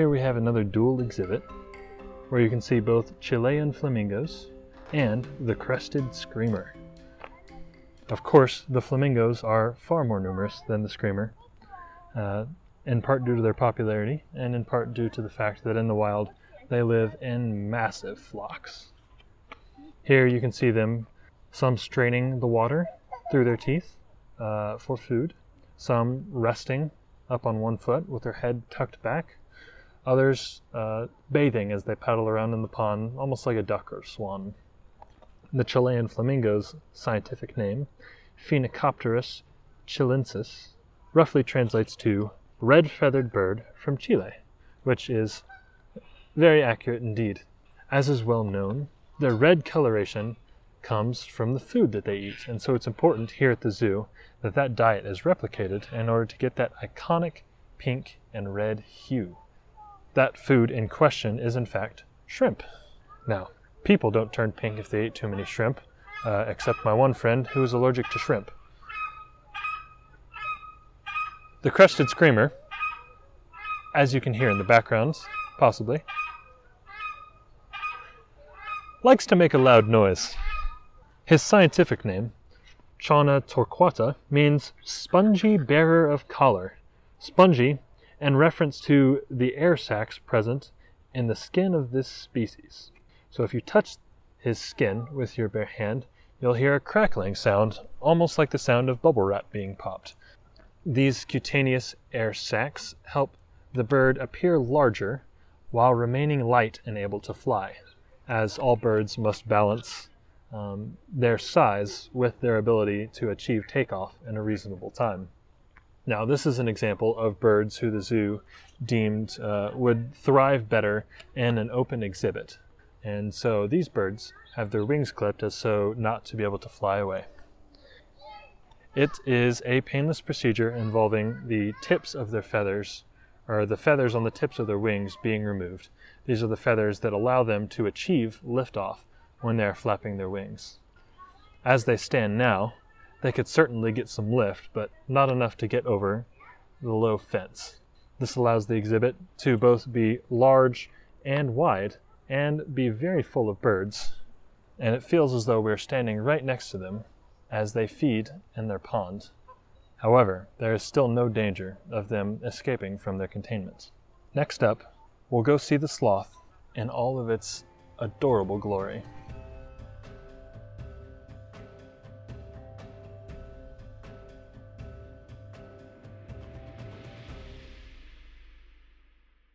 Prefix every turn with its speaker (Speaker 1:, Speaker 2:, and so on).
Speaker 1: Here we have another dual exhibit where you can see both Chilean flamingos and the crested screamer. Of course, the flamingos are far more numerous than the screamer, uh, in part due to their popularity, and in part due to the fact that in the wild they live in massive flocks. Here you can see them, some straining the water through their teeth uh, for food, some resting up on one foot with their head tucked back, others uh, bathing as they paddle around in the pond, almost like a duck or swan. The Chilean flamingo's scientific name, Phoenicopterus chilensis, roughly translates to red feathered bird from Chile, which is very accurate indeed. As is well known, their red coloration comes from the food that they eat, and so it's important here at the zoo that that diet is replicated in order to get that iconic pink and red hue. That food in question is, in fact, shrimp. Now, people don't turn pink if they eat too many shrimp, uh, except my one friend who is allergic to shrimp. The crested screamer, as you can hear in the background, possibly, likes to make a loud noise. His scientific name, Chauna torquata, means spongy bearer of collar. Spongy in reference to the air sacs present in the skin of this species. So if you touch his skin with your bare hand, you'll hear a crackling sound, almost like the sound of bubble wrap being popped. These cutaneous air sacs help the bird appear larger while remaining light and able to fly, as all birds must balance um, their size with their ability to achieve takeoff in a reasonable time. Now, this is an example of birds who the zoo deemed uh, would thrive better in an open exhibit. And so these birds have their wings clipped as so not to be able to fly away. It is a painless procedure involving the tips of their feathers, or the feathers on the tips of their wings being removed. These are the feathers that allow them to achieve liftoff when they are flapping their wings. As they stand now, they could certainly get some lift, but not enough to get over the low fence. This allows the exhibit to both be large and wide and be very full of birds, and it feels as though we're standing right next to them as they feed in their pond. However, there is still no danger of them escaping from their containment. Next up, we'll go see the sloth in all of its adorable glory.